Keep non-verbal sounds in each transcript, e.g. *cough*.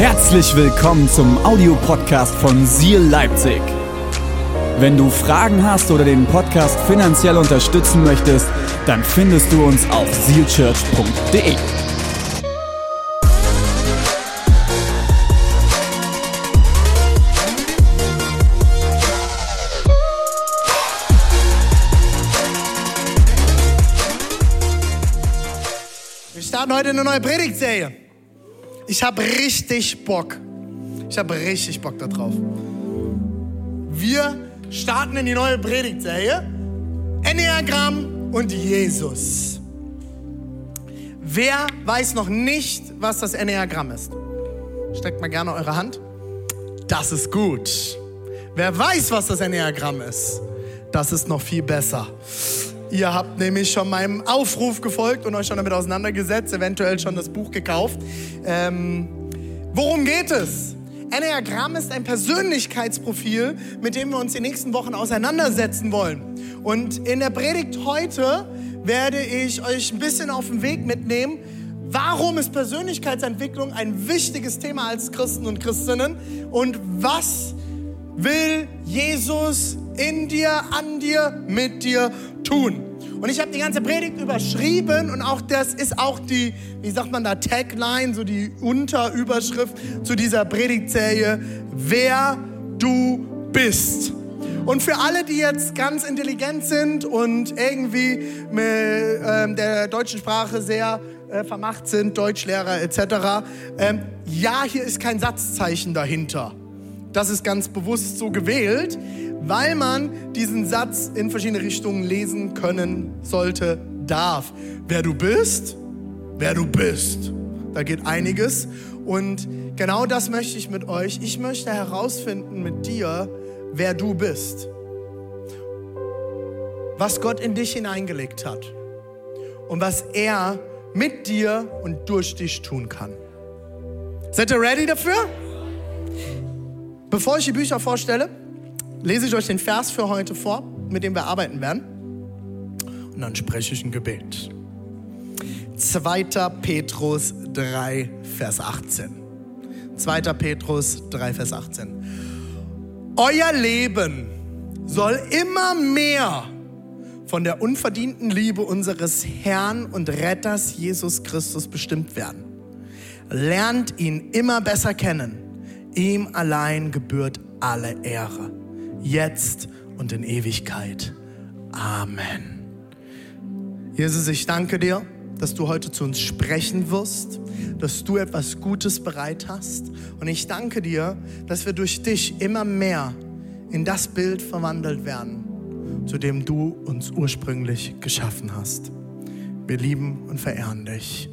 Herzlich willkommen zum Audiopodcast von Seal Leipzig. Wenn du Fragen hast oder den Podcast finanziell unterstützen möchtest, dann findest du uns auf sealchurch.de. Wir starten heute eine neue Predigtserie. Ich habe richtig Bock. Ich habe richtig Bock darauf. Wir starten in die neue Predigtserie. Enneagramm und Jesus. Wer weiß noch nicht, was das Enneagramm ist? Steckt mal gerne eure Hand. Das ist gut. Wer weiß, was das Enneagramm ist? Das ist noch viel besser. Ihr habt nämlich schon meinem Aufruf gefolgt und euch schon damit auseinandergesetzt, eventuell schon das Buch gekauft. Ähm, worum geht es? Enneagramm ist ein Persönlichkeitsprofil, mit dem wir uns die nächsten Wochen auseinandersetzen wollen. Und in der Predigt heute werde ich euch ein bisschen auf den Weg mitnehmen, warum ist Persönlichkeitsentwicklung ein wichtiges Thema als Christen und Christinnen und was will Jesus in dir, an dir, mit dir tun. Und ich habe die ganze Predigt überschrieben und auch das ist auch die, wie sagt man da, Tagline, so die Unterüberschrift zu dieser Predigtserie, wer du bist. Und für alle, die jetzt ganz intelligent sind und irgendwie mit ähm, der deutschen Sprache sehr äh, vermacht sind, Deutschlehrer etc., ähm, ja, hier ist kein Satzzeichen dahinter. Das ist ganz bewusst so gewählt, weil man diesen Satz in verschiedene Richtungen lesen können sollte, darf. Wer du bist, wer du bist. Da geht einiges. Und genau das möchte ich mit euch. Ich möchte herausfinden mit dir, wer du bist. Was Gott in dich hineingelegt hat. Und was er mit dir und durch dich tun kann. Seid ihr ready dafür? Bevor ich die Bücher vorstelle, lese ich euch den Vers für heute vor, mit dem wir arbeiten werden. Und dann spreche ich ein Gebet. 2. Petrus 3, Vers 18. 2. Petrus 3, Vers 18. Euer Leben soll immer mehr von der unverdienten Liebe unseres Herrn und Retters Jesus Christus bestimmt werden. Lernt ihn immer besser kennen. Ihm allein gebührt alle Ehre jetzt und in Ewigkeit. Amen. Jesus, ich danke dir, dass du heute zu uns sprechen wirst, dass du etwas Gutes bereit hast. Und ich danke dir, dass wir durch dich immer mehr in das Bild verwandelt werden, zu dem du uns ursprünglich geschaffen hast. Wir lieben und verehren dich.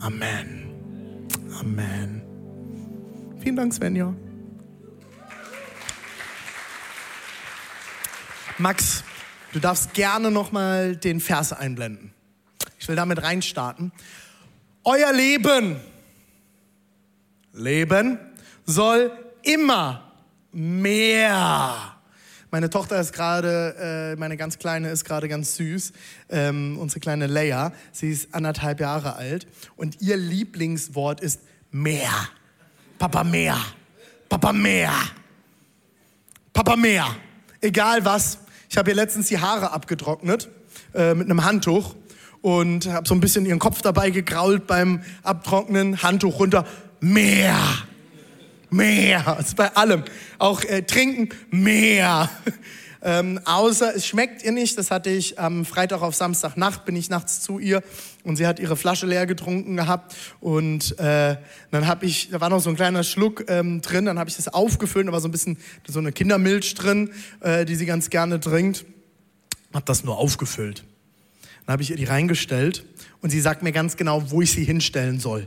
Amen. Amen. Vielen Dank, Svenja. Max, du darfst gerne noch mal den Vers einblenden. Ich will damit reinstarten. Euer Leben, Leben soll immer mehr. Meine Tochter ist gerade, äh, meine ganz kleine ist gerade ganz süß. Ähm, unsere kleine Leia, sie ist anderthalb Jahre alt und ihr Lieblingswort ist mehr. Papa mehr. Papa mehr. Papa mehr. Egal was. Ich habe ihr letztens die Haare abgetrocknet äh, mit einem Handtuch und habe so ein bisschen ihren Kopf dabei gegrault beim Abtrocknen. Handtuch runter. Mehr. Mehr. Das ist bei allem. Auch äh, trinken. Mehr. Ähm, außer es schmeckt ihr nicht. Das hatte ich am Freitag auf Samstagnacht, bin ich nachts zu ihr und sie hat ihre Flasche leer getrunken gehabt und äh, dann habe ich, da war noch so ein kleiner Schluck ähm, drin, dann habe ich das aufgefüllt, da war so ein bisschen so eine Kindermilch drin, äh, die sie ganz gerne trinkt. Habe das nur aufgefüllt. Dann habe ich ihr die reingestellt und sie sagt mir ganz genau, wo ich sie hinstellen soll.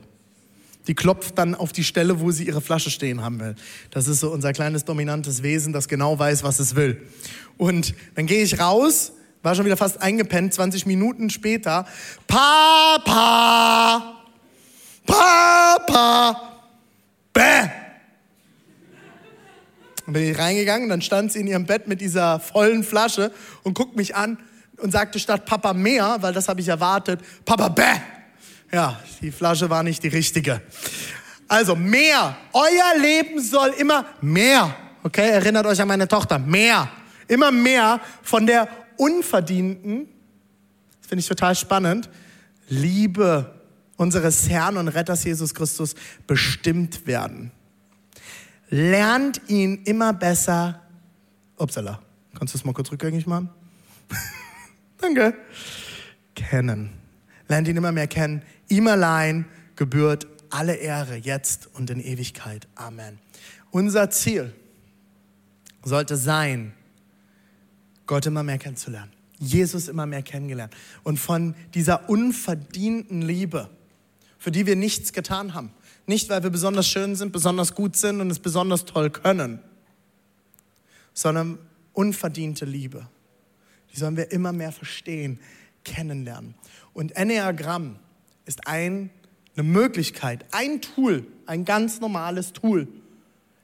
Die klopft dann auf die Stelle, wo sie ihre Flasche stehen haben will. Das ist so unser kleines dominantes Wesen, das genau weiß, was es will. Und dann gehe ich raus, war schon wieder fast eingepennt, 20 Minuten später. Papa! Papa! Bäh! Und bin ich reingegangen, dann stand sie in ihrem Bett mit dieser vollen Flasche und guckt mich an und sagte statt Papa mehr, weil das habe ich erwartet, Papa bäh. Ja, die Flasche war nicht die richtige. Also mehr. Euer Leben soll immer mehr. Okay, erinnert euch an meine Tochter. Mehr. Immer mehr von der unverdienten, das finde ich total spannend, Liebe unseres Herrn und Retters Jesus Christus bestimmt werden. Lernt ihn immer besser. Upsala. Kannst du es mal kurz rückgängig machen? *laughs* Danke. Kennen. Lernt ihn immer mehr kennen. Ihm allein gebührt alle Ehre jetzt und in Ewigkeit. Amen. Unser Ziel sollte sein, Gott immer mehr kennenzulernen. Jesus immer mehr kennengelernt. Und von dieser unverdienten Liebe, für die wir nichts getan haben. Nicht, weil wir besonders schön sind, besonders gut sind und es besonders toll können, sondern unverdiente Liebe. Die sollen wir immer mehr verstehen, kennenlernen. Und Enneagramm ist ein, eine Möglichkeit, ein Tool, ein ganz normales Tool,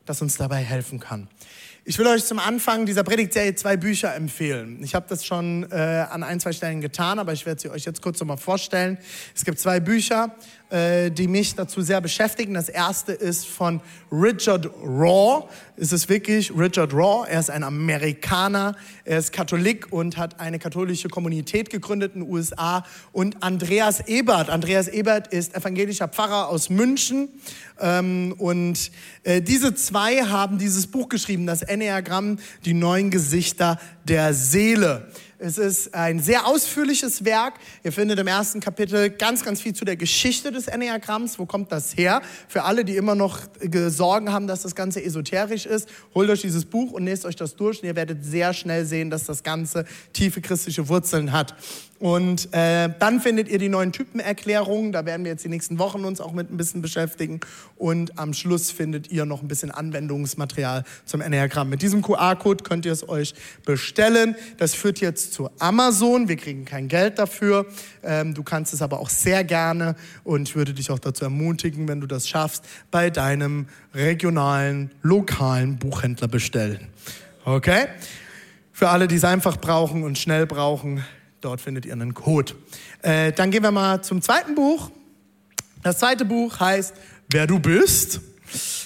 das uns dabei helfen kann. Ich will euch zum Anfang dieser Predigtserie zwei Bücher empfehlen. Ich habe das schon äh, an ein, zwei Stellen getan, aber ich werde sie euch jetzt kurz nochmal vorstellen. Es gibt zwei Bücher, die mich dazu sehr beschäftigen. Das erste ist von Richard Raw. Es ist wirklich Richard Raw. Er ist ein Amerikaner, er ist Katholik und hat eine katholische Kommunität gegründet in den USA. Und Andreas Ebert. Andreas Ebert ist evangelischer Pfarrer aus München. Ähm, und äh, diese zwei haben dieses Buch geschrieben, das Enneagramm, die neuen Gesichter der Seele. Es ist ein sehr ausführliches Werk. Ihr findet im ersten Kapitel ganz, ganz viel zu der Geschichte des Enneagramms. Wo kommt das her? Für alle, die immer noch Sorgen haben, dass das Ganze esoterisch ist, holt euch dieses Buch und lest euch das durch und ihr werdet sehr schnell sehen, dass das Ganze tiefe christliche Wurzeln hat. Und äh, dann findet ihr die neuen Typenerklärungen. Da werden wir jetzt die nächsten Wochen uns auch mit ein bisschen beschäftigen. Und am Schluss findet ihr noch ein bisschen Anwendungsmaterial zum Enneagramm. Mit diesem QR-Code könnt ihr es euch bestellen. Das führt jetzt zu Amazon. Wir kriegen kein Geld dafür. Ähm, du kannst es aber auch sehr gerne und ich würde dich auch dazu ermutigen, wenn du das schaffst, bei deinem regionalen, lokalen Buchhändler bestellen. Okay? Für alle, die es einfach brauchen und schnell brauchen, Dort findet ihr einen Code. Äh, dann gehen wir mal zum zweiten Buch. Das zweite Buch heißt Wer du bist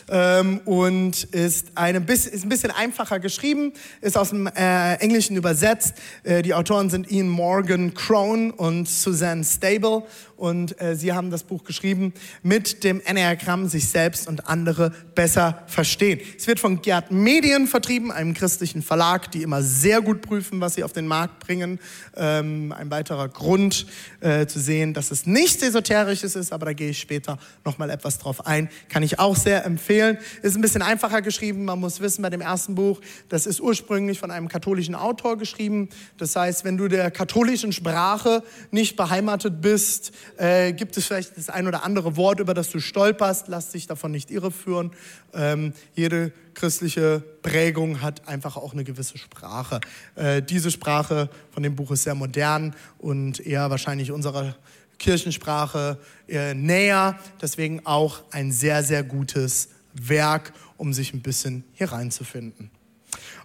ähm, und ist, eine, ist ein bisschen einfacher geschrieben, ist aus dem äh, Englischen übersetzt. Äh, die Autoren sind Ian Morgan Crone und Suzanne Stable und äh, sie haben das Buch geschrieben mit dem Enneagramm sich selbst und andere besser verstehen. Es wird von Gerd Medien vertrieben, einem christlichen Verlag, die immer sehr gut prüfen, was sie auf den Markt bringen. Ähm, ein weiterer Grund äh, zu sehen, dass es nichts Esoterisches ist, aber da gehe ich später nochmal etwas drauf ein. Kann ich auch sehr empfehlen. Ist ein bisschen einfacher geschrieben. Man muss wissen, bei dem ersten Buch, das ist ursprünglich von einem katholischen Autor geschrieben. Das heißt, wenn du der katholischen Sprache nicht beheimatet bist, äh, gibt es vielleicht das ein oder andere Wort, über das du stolperst. Lass dich davon nicht irreführen. Ähm, jede christliche Prägung hat einfach auch eine gewisse Sprache. Äh, diese Sprache von dem Buch ist sehr modern und eher wahrscheinlich unserer Kirchensprache äh, näher. Deswegen auch ein sehr, sehr gutes Werk, um sich ein bisschen hier reinzufinden.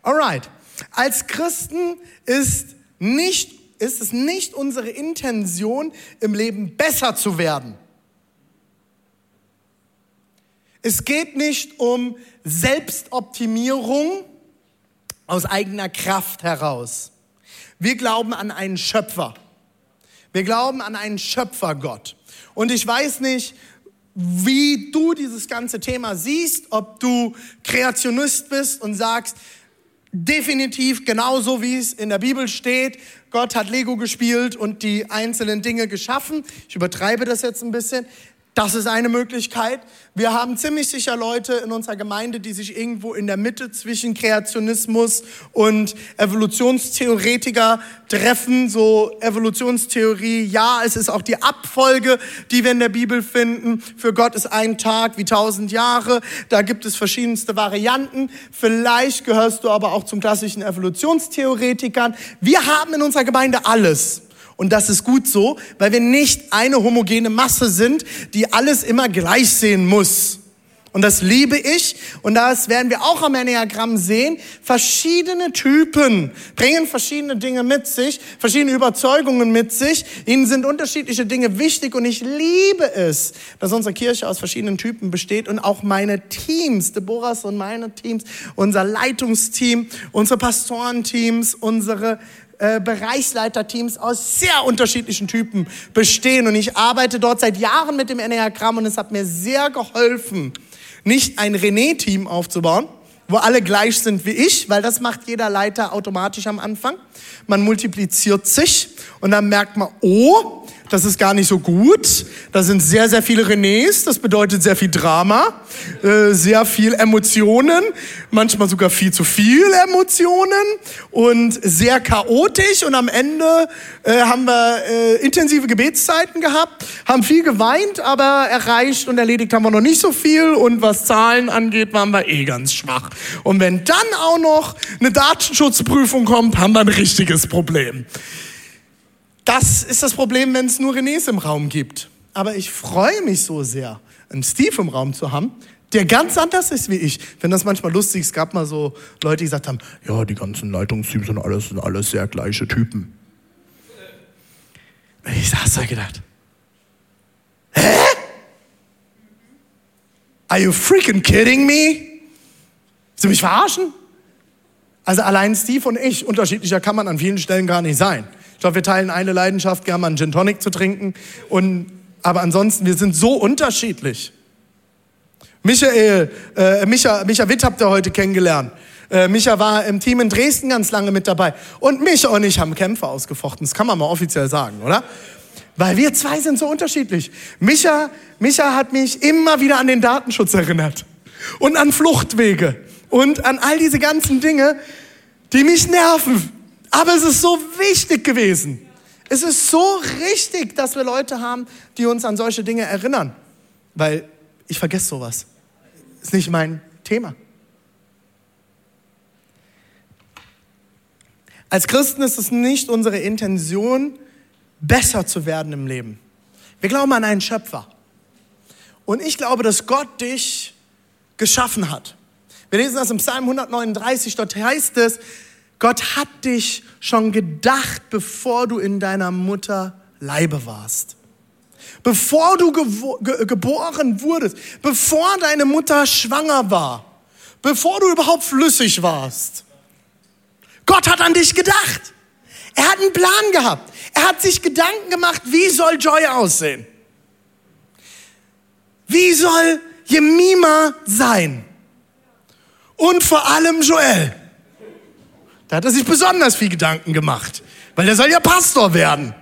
Alright. Als Christen ist nicht ist es nicht unsere Intention, im Leben besser zu werden. Es geht nicht um Selbstoptimierung aus eigener Kraft heraus. Wir glauben an einen Schöpfer. Wir glauben an einen Schöpfergott. Und ich weiß nicht, wie du dieses ganze Thema siehst, ob du Kreationist bist und sagst, definitiv genauso wie es in der Bibel steht, Gott hat Lego gespielt und die einzelnen Dinge geschaffen. Ich übertreibe das jetzt ein bisschen. Das ist eine Möglichkeit. Wir haben ziemlich sicher Leute in unserer Gemeinde, die sich irgendwo in der Mitte zwischen Kreationismus und Evolutionstheoretiker treffen. So Evolutionstheorie, ja, es ist auch die Abfolge, die wir in der Bibel finden. Für Gott ist ein Tag wie tausend Jahre. Da gibt es verschiedenste Varianten. Vielleicht gehörst du aber auch zum klassischen Evolutionstheoretikern. Wir haben in unserer Gemeinde alles. Und das ist gut so, weil wir nicht eine homogene Masse sind, die alles immer gleich sehen muss. Und das liebe ich. Und das werden wir auch am Enneagramm sehen. Verschiedene Typen bringen verschiedene Dinge mit sich, verschiedene Überzeugungen mit sich. Ihnen sind unterschiedliche Dinge wichtig. Und ich liebe es, dass unsere Kirche aus verschiedenen Typen besteht und auch meine Teams, Deborahs und meine Teams, unser Leitungsteam, unsere Pastorenteams, unsere äh, Bereichsleiterteams aus sehr unterschiedlichen Typen bestehen. Und ich arbeite dort seit Jahren mit dem Enneagramm und es hat mir sehr geholfen, nicht ein René-Team aufzubauen, wo alle gleich sind wie ich, weil das macht jeder Leiter automatisch am Anfang. Man multipliziert sich und dann merkt man, oh, das ist gar nicht so gut. Da sind sehr, sehr viele Renés, das bedeutet sehr viel Drama, äh, sehr viel Emotionen, manchmal sogar viel zu viel Emotionen und sehr chaotisch. Und am Ende äh, haben wir äh, intensive Gebetszeiten gehabt, haben viel geweint, aber erreicht und erledigt haben wir noch nicht so viel. Und was Zahlen angeht, waren wir eh ganz schwach. Und wenn dann auch noch eine Datenschutzprüfung kommt, haben wir ein richtiges Problem. Das ist das Problem, wenn es nur Renés im Raum gibt. Aber ich freue mich so sehr, einen Steve im Raum zu haben, der ganz anders ist wie ich. Wenn das manchmal lustig ist, es gab mal so Leute, die gesagt haben, ja, die ganzen Leitungsteams sind alles, sind alles sehr gleiche Typen. Ich saß da gedacht, hä? Are you freaking kidding me? Willst du mich verarschen? Also allein Steve und ich, unterschiedlicher kann man an vielen Stellen gar nicht sein. Ich glaube, wir teilen eine Leidenschaft, gerne mal einen Gin Tonic zu trinken. Und, aber ansonsten, wir sind so unterschiedlich. Michael, äh, Micha, Micha Witt habt ihr heute kennengelernt. Äh, Micha war im Team in Dresden ganz lange mit dabei. Und Micha und ich haben Kämpfe ausgefochten. Das kann man mal offiziell sagen, oder? Weil wir zwei sind so unterschiedlich. Micha, Micha hat mich immer wieder an den Datenschutz erinnert. Und an Fluchtwege. Und an all diese ganzen Dinge, die mich nerven. Aber es ist so wichtig gewesen. Es ist so richtig, dass wir Leute haben, die uns an solche Dinge erinnern. Weil ich vergesse sowas. Ist nicht mein Thema. Als Christen ist es nicht unsere Intention, besser zu werden im Leben. Wir glauben an einen Schöpfer. Und ich glaube, dass Gott dich geschaffen hat. Wir lesen das im Psalm 139, dort heißt es, Gott hat dich schon gedacht, bevor du in deiner Mutter Leibe warst. Bevor du ge geboren wurdest, bevor deine Mutter schwanger war, bevor du überhaupt flüssig warst. Gott hat an dich gedacht. Er hat einen Plan gehabt. Er hat sich Gedanken gemacht, wie soll Joy aussehen? Wie soll Jemima sein? Und vor allem Joel. Da hat er sich besonders viel Gedanken gemacht, weil der soll ja Pastor werden.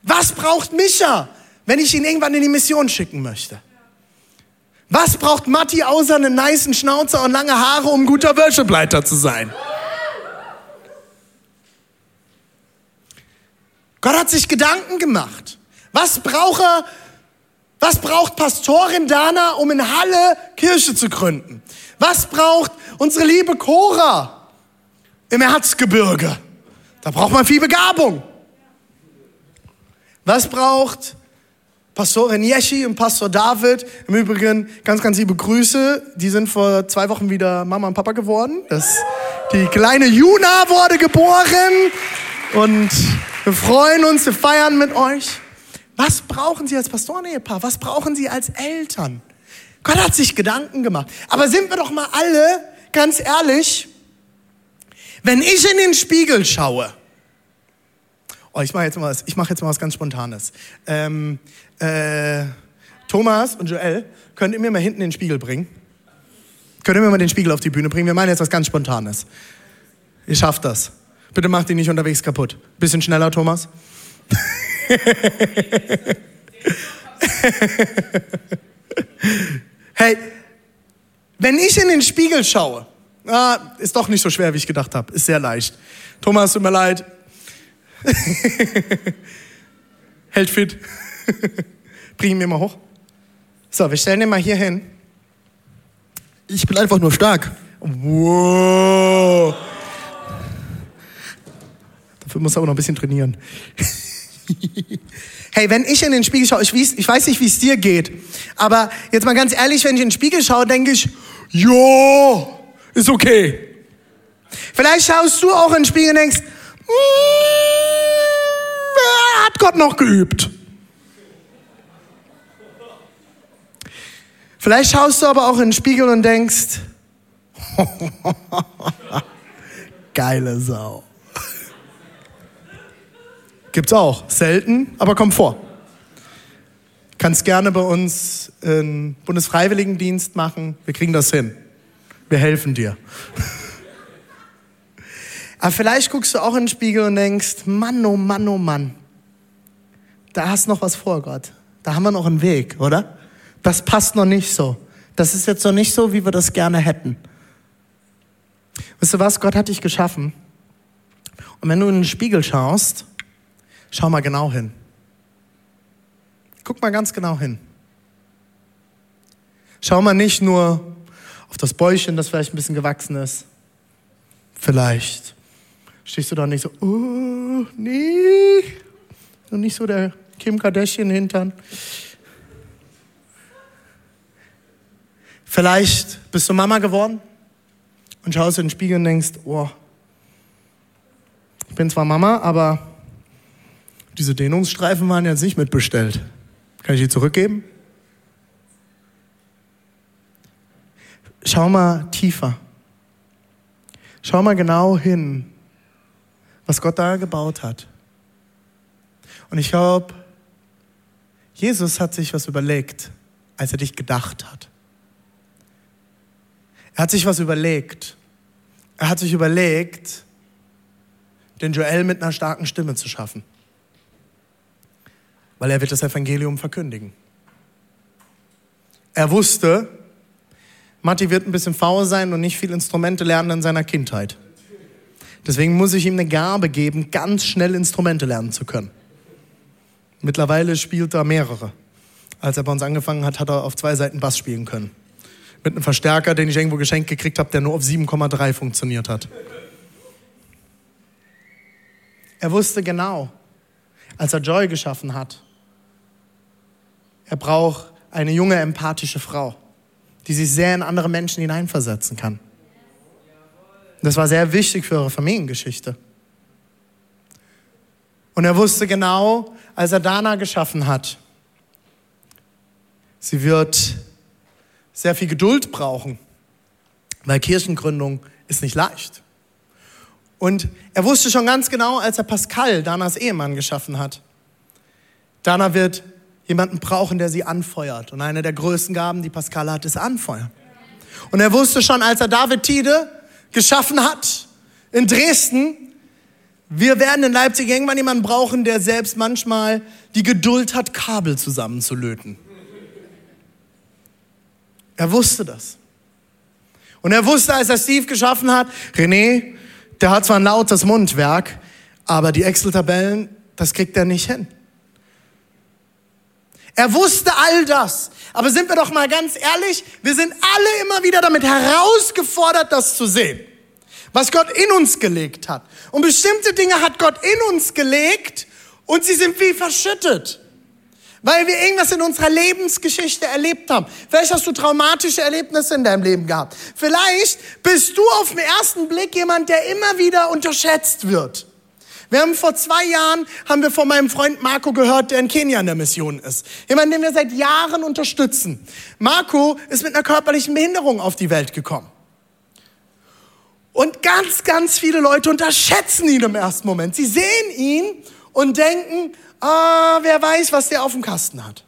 Was braucht Micha, wenn ich ihn irgendwann in die Mission schicken möchte? Was braucht Matti außer einen niceen Schnauzer und lange Haare, um guter Worshipleiter zu sein? Gott hat sich Gedanken gemacht. Was braucht er, was braucht Pastorin Dana, um in Halle Kirche zu gründen? Was braucht unsere liebe Cora im Erzgebirge? Da braucht man viel Begabung. Was braucht Pastorin Jeschi und Pastor David? Im Übrigen ganz, ganz liebe Grüße. Die sind vor zwei Wochen wieder Mama und Papa geworden. Das, die kleine Juna wurde geboren. Und wir freuen uns, wir feiern mit euch. Was brauchen Sie als Pastorenehepaar? Was brauchen Sie als Eltern? Gott hat sich Gedanken gemacht. Aber sind wir doch mal alle ganz ehrlich, wenn ich in den Spiegel schaue, oh, ich mache jetzt mal was, ich mache jetzt mal was ganz Spontanes. Ähm, äh, Thomas und Joel, könnt ihr mir mal hinten den Spiegel bringen? Könnt ihr mir mal den Spiegel auf die Bühne bringen? Wir meinen jetzt was ganz Spontanes. Ihr schafft das. Bitte macht ihn nicht unterwegs kaputt. Bisschen schneller, Thomas. *laughs* *laughs* Hey, wenn ich in den Spiegel schaue, ah, ist doch nicht so schwer, wie ich gedacht habe. Ist sehr leicht. Thomas, tut mir leid. *laughs* Hält fit. *laughs* Bring ihn mir mal hoch. So, wir stellen ihn mal hier hin. Ich bin einfach nur stark. Wow. Dafür muss er aber noch ein bisschen trainieren. *laughs* hey, wenn ich in den Spiegel schaue, ich, ich weiß nicht, wie es dir geht, aber jetzt mal ganz ehrlich, wenn ich in den Spiegel schaue, denke ich, jo, ist okay. Vielleicht schaust du auch in den Spiegel und denkst, hm, hat Gott noch geübt. Vielleicht schaust du aber auch in den Spiegel und denkst, *laughs* geile Sau. Gibt's auch. Selten, aber kommt vor. Kannst gerne bei uns einen Bundesfreiwilligendienst machen. Wir kriegen das hin. Wir helfen dir. *laughs* aber vielleicht guckst du auch in den Spiegel und denkst, Mann, oh Mann, oh Mann. Da hast noch was vor, Gott. Da haben wir noch einen Weg, oder? Das passt noch nicht so. Das ist jetzt noch nicht so, wie wir das gerne hätten. Weißt du was? Gott hat dich geschaffen. Und wenn du in den Spiegel schaust, Schau mal genau hin. Guck mal ganz genau hin. Schau mal nicht nur auf das Bäuchchen, das vielleicht ein bisschen gewachsen ist. Vielleicht stehst du da nicht so, oh, nee. Und nicht so der Kim Kardashian hintern. Vielleicht bist du Mama geworden und schaust in den Spiegel und denkst, oh, ich bin zwar Mama, aber diese Dehnungsstreifen waren jetzt nicht mitbestellt. Kann ich die zurückgeben? Schau mal tiefer. Schau mal genau hin, was Gott da gebaut hat. Und ich glaube, Jesus hat sich was überlegt, als er dich gedacht hat. Er hat sich was überlegt. Er hat sich überlegt, den Joel mit einer starken Stimme zu schaffen weil er wird das Evangelium verkündigen. Er wusste, Matti wird ein bisschen faul sein und nicht viel Instrumente lernen in seiner Kindheit. Deswegen muss ich ihm eine Gabe geben, ganz schnell Instrumente lernen zu können. Mittlerweile spielt er mehrere. Als er bei uns angefangen hat, hat er auf zwei Seiten Bass spielen können. Mit einem Verstärker, den ich irgendwo geschenkt gekriegt habe, der nur auf 7,3 funktioniert hat. Er wusste genau, als er Joy geschaffen hat, er braucht eine junge, empathische Frau, die sich sehr in andere Menschen hineinversetzen kann. Das war sehr wichtig für ihre Familiengeschichte. Und er wusste genau, als er Dana geschaffen hat, sie wird sehr viel Geduld brauchen, weil Kirchengründung ist nicht leicht. Und er wusste schon ganz genau, als er Pascal, Danas Ehemann, geschaffen hat, Dana wird jemanden brauchen, der sie anfeuert. Und eine der größten Gaben, die Pascal hat, ist Anfeuern. Und er wusste schon, als er David Tide geschaffen hat in Dresden, wir werden in Leipzig irgendwann jemanden brauchen, der selbst manchmal die Geduld hat, Kabel zusammenzulöten. Er wusste das. Und er wusste, als er Steve geschaffen hat, René, der hat zwar ein lautes Mundwerk, aber die Excel-Tabellen, das kriegt er nicht hin. Er wusste all das. Aber sind wir doch mal ganz ehrlich, wir sind alle immer wieder damit herausgefordert, das zu sehen. Was Gott in uns gelegt hat. Und bestimmte Dinge hat Gott in uns gelegt und sie sind wie verschüttet. Weil wir irgendwas in unserer Lebensgeschichte erlebt haben. Vielleicht hast du traumatische Erlebnisse in deinem Leben gehabt. Vielleicht bist du auf den ersten Blick jemand, der immer wieder unterschätzt wird. Wir haben vor zwei Jahren, haben wir von meinem Freund Marco gehört, der in Kenia in der Mission ist. Jemand, den wir seit Jahren unterstützen. Marco ist mit einer körperlichen Behinderung auf die Welt gekommen. Und ganz, ganz viele Leute unterschätzen ihn im ersten Moment. Sie sehen ihn und denken, ah, wer weiß, was der auf dem Kasten hat.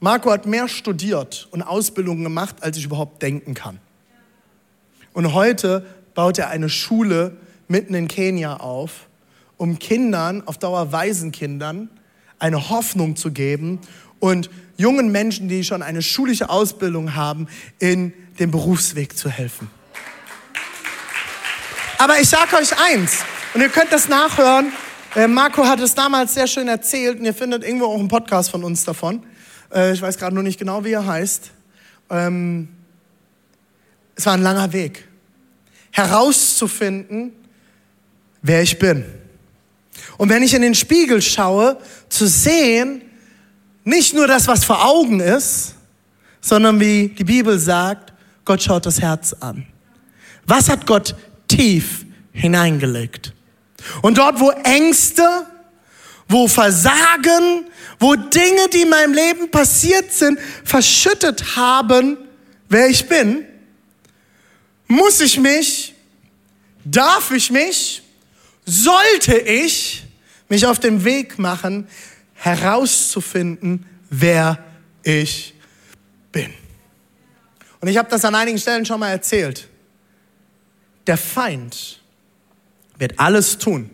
Marco hat mehr studiert und Ausbildungen gemacht, als ich überhaupt denken kann. Und heute baut er eine Schule mitten in Kenia auf, um Kindern, auf Dauer Waisenkindern, eine Hoffnung zu geben und jungen Menschen, die schon eine schulische Ausbildung haben, in den Berufsweg zu helfen. Aber ich sage euch eins, und ihr könnt das nachhören. Äh, Marco hat es damals sehr schön erzählt und ihr findet irgendwo auch einen Podcast von uns davon. Äh, ich weiß gerade nur nicht genau, wie er heißt. Ähm, es war ein langer Weg herauszufinden, wer ich bin. Und wenn ich in den Spiegel schaue, zu sehen, nicht nur das, was vor Augen ist, sondern wie die Bibel sagt, Gott schaut das Herz an. Was hat Gott tief hineingelegt? Und dort, wo Ängste, wo Versagen, wo Dinge, die in meinem Leben passiert sind, verschüttet haben, wer ich bin, muss ich mich, darf ich mich, sollte ich mich auf den Weg machen, herauszufinden, wer ich bin. Und ich habe das an einigen Stellen schon mal erzählt. Der Feind wird alles tun,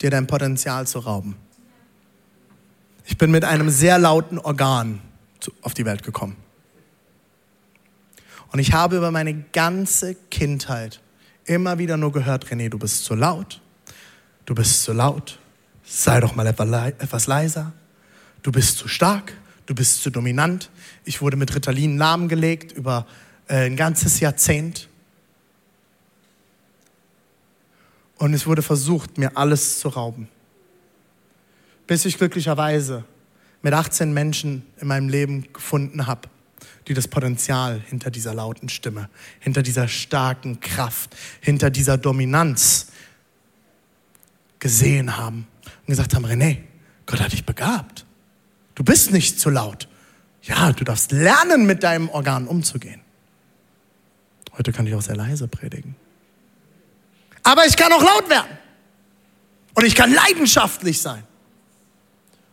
dir dein Potenzial zu rauben. Ich bin mit einem sehr lauten Organ auf die Welt gekommen. Und ich habe über meine ganze Kindheit immer wieder nur gehört, René, du bist zu laut, du bist zu laut, sei doch mal etwas leiser, du bist zu stark, du bist zu dominant. Ich wurde mit Ritalin lahmgelegt über äh, ein ganzes Jahrzehnt. Und es wurde versucht, mir alles zu rauben. Bis ich glücklicherweise mit 18 Menschen in meinem Leben gefunden habe, die das Potenzial hinter dieser lauten Stimme, hinter dieser starken Kraft, hinter dieser Dominanz gesehen haben und gesagt haben, René, Gott hat dich begabt. Du bist nicht zu laut. Ja, du darfst lernen, mit deinem Organ umzugehen. Heute kann ich auch sehr leise predigen. Aber ich kann auch laut werden. Und ich kann leidenschaftlich sein.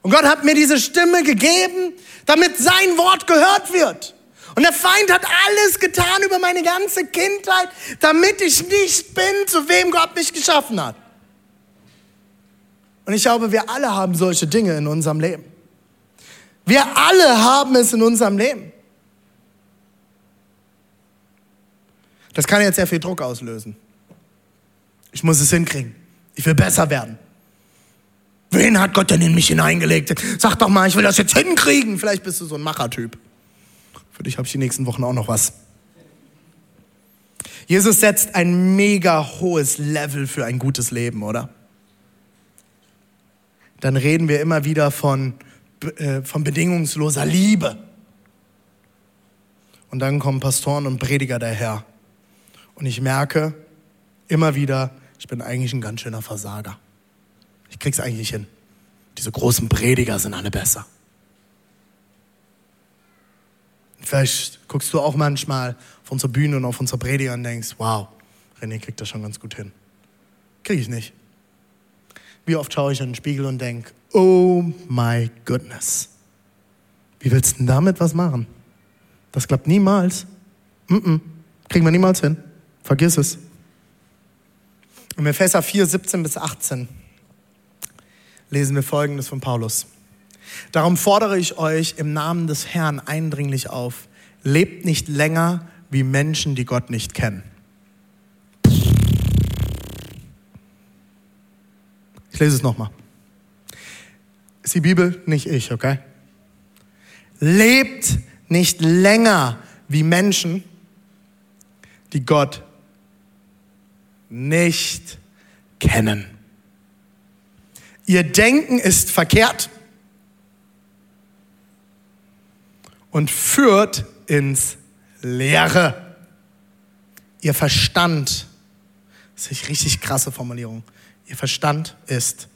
Und Gott hat mir diese Stimme gegeben, damit sein Wort gehört wird. Und der Feind hat alles getan über meine ganze Kindheit, damit ich nicht bin, zu wem Gott mich geschaffen hat. Und ich glaube, wir alle haben solche Dinge in unserem Leben. Wir alle haben es in unserem Leben. Das kann jetzt sehr viel Druck auslösen. Ich muss es hinkriegen. Ich will besser werden. Wen hat Gott denn in mich hineingelegt? Sag doch mal, ich will das jetzt hinkriegen. Vielleicht bist du so ein Machertyp. Für dich habe ich die nächsten Wochen auch noch was. Jesus setzt ein mega hohes Level für ein gutes Leben, oder? Dann reden wir immer wieder von, äh, von bedingungsloser Liebe. Und dann kommen Pastoren und Prediger daher. Und ich merke immer wieder, ich bin eigentlich ein ganz schöner Versager. Ich krieg's eigentlich hin. Diese großen Prediger sind alle besser. Vielleicht guckst du auch manchmal auf unsere Bühne und auf unsere Prediger und denkst, wow, René kriegt das schon ganz gut hin. Krieg ich nicht. Wie oft schaue ich in den Spiegel und denke, oh my goodness. Wie willst du denn damit was machen? Das klappt niemals. Mm -mm. Kriegen wir niemals hin. Vergiss es. In Epheser 4, 17 bis 18 lesen wir Folgendes von Paulus. Darum fordere ich euch im Namen des Herrn eindringlich auf, lebt nicht länger wie Menschen, die Gott nicht kennen. Ich lese es nochmal. Ist die Bibel, nicht ich, okay? Lebt nicht länger wie Menschen, die Gott nicht kennen. Ihr Denken ist verkehrt und führt ins Leere. Ihr Verstand, das ist eine richtig krasse Formulierung, ihr Verstand ist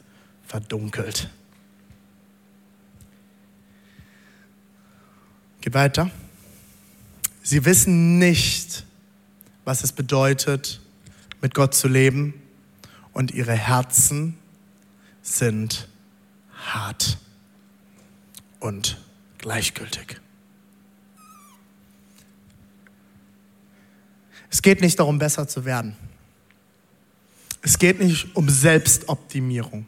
verdunkelt. Geht weiter. Sie wissen nicht, was es bedeutet, mit Gott zu leben und ihre Herzen sind hart und gleichgültig. Es geht nicht darum, besser zu werden. Es geht nicht um Selbstoptimierung.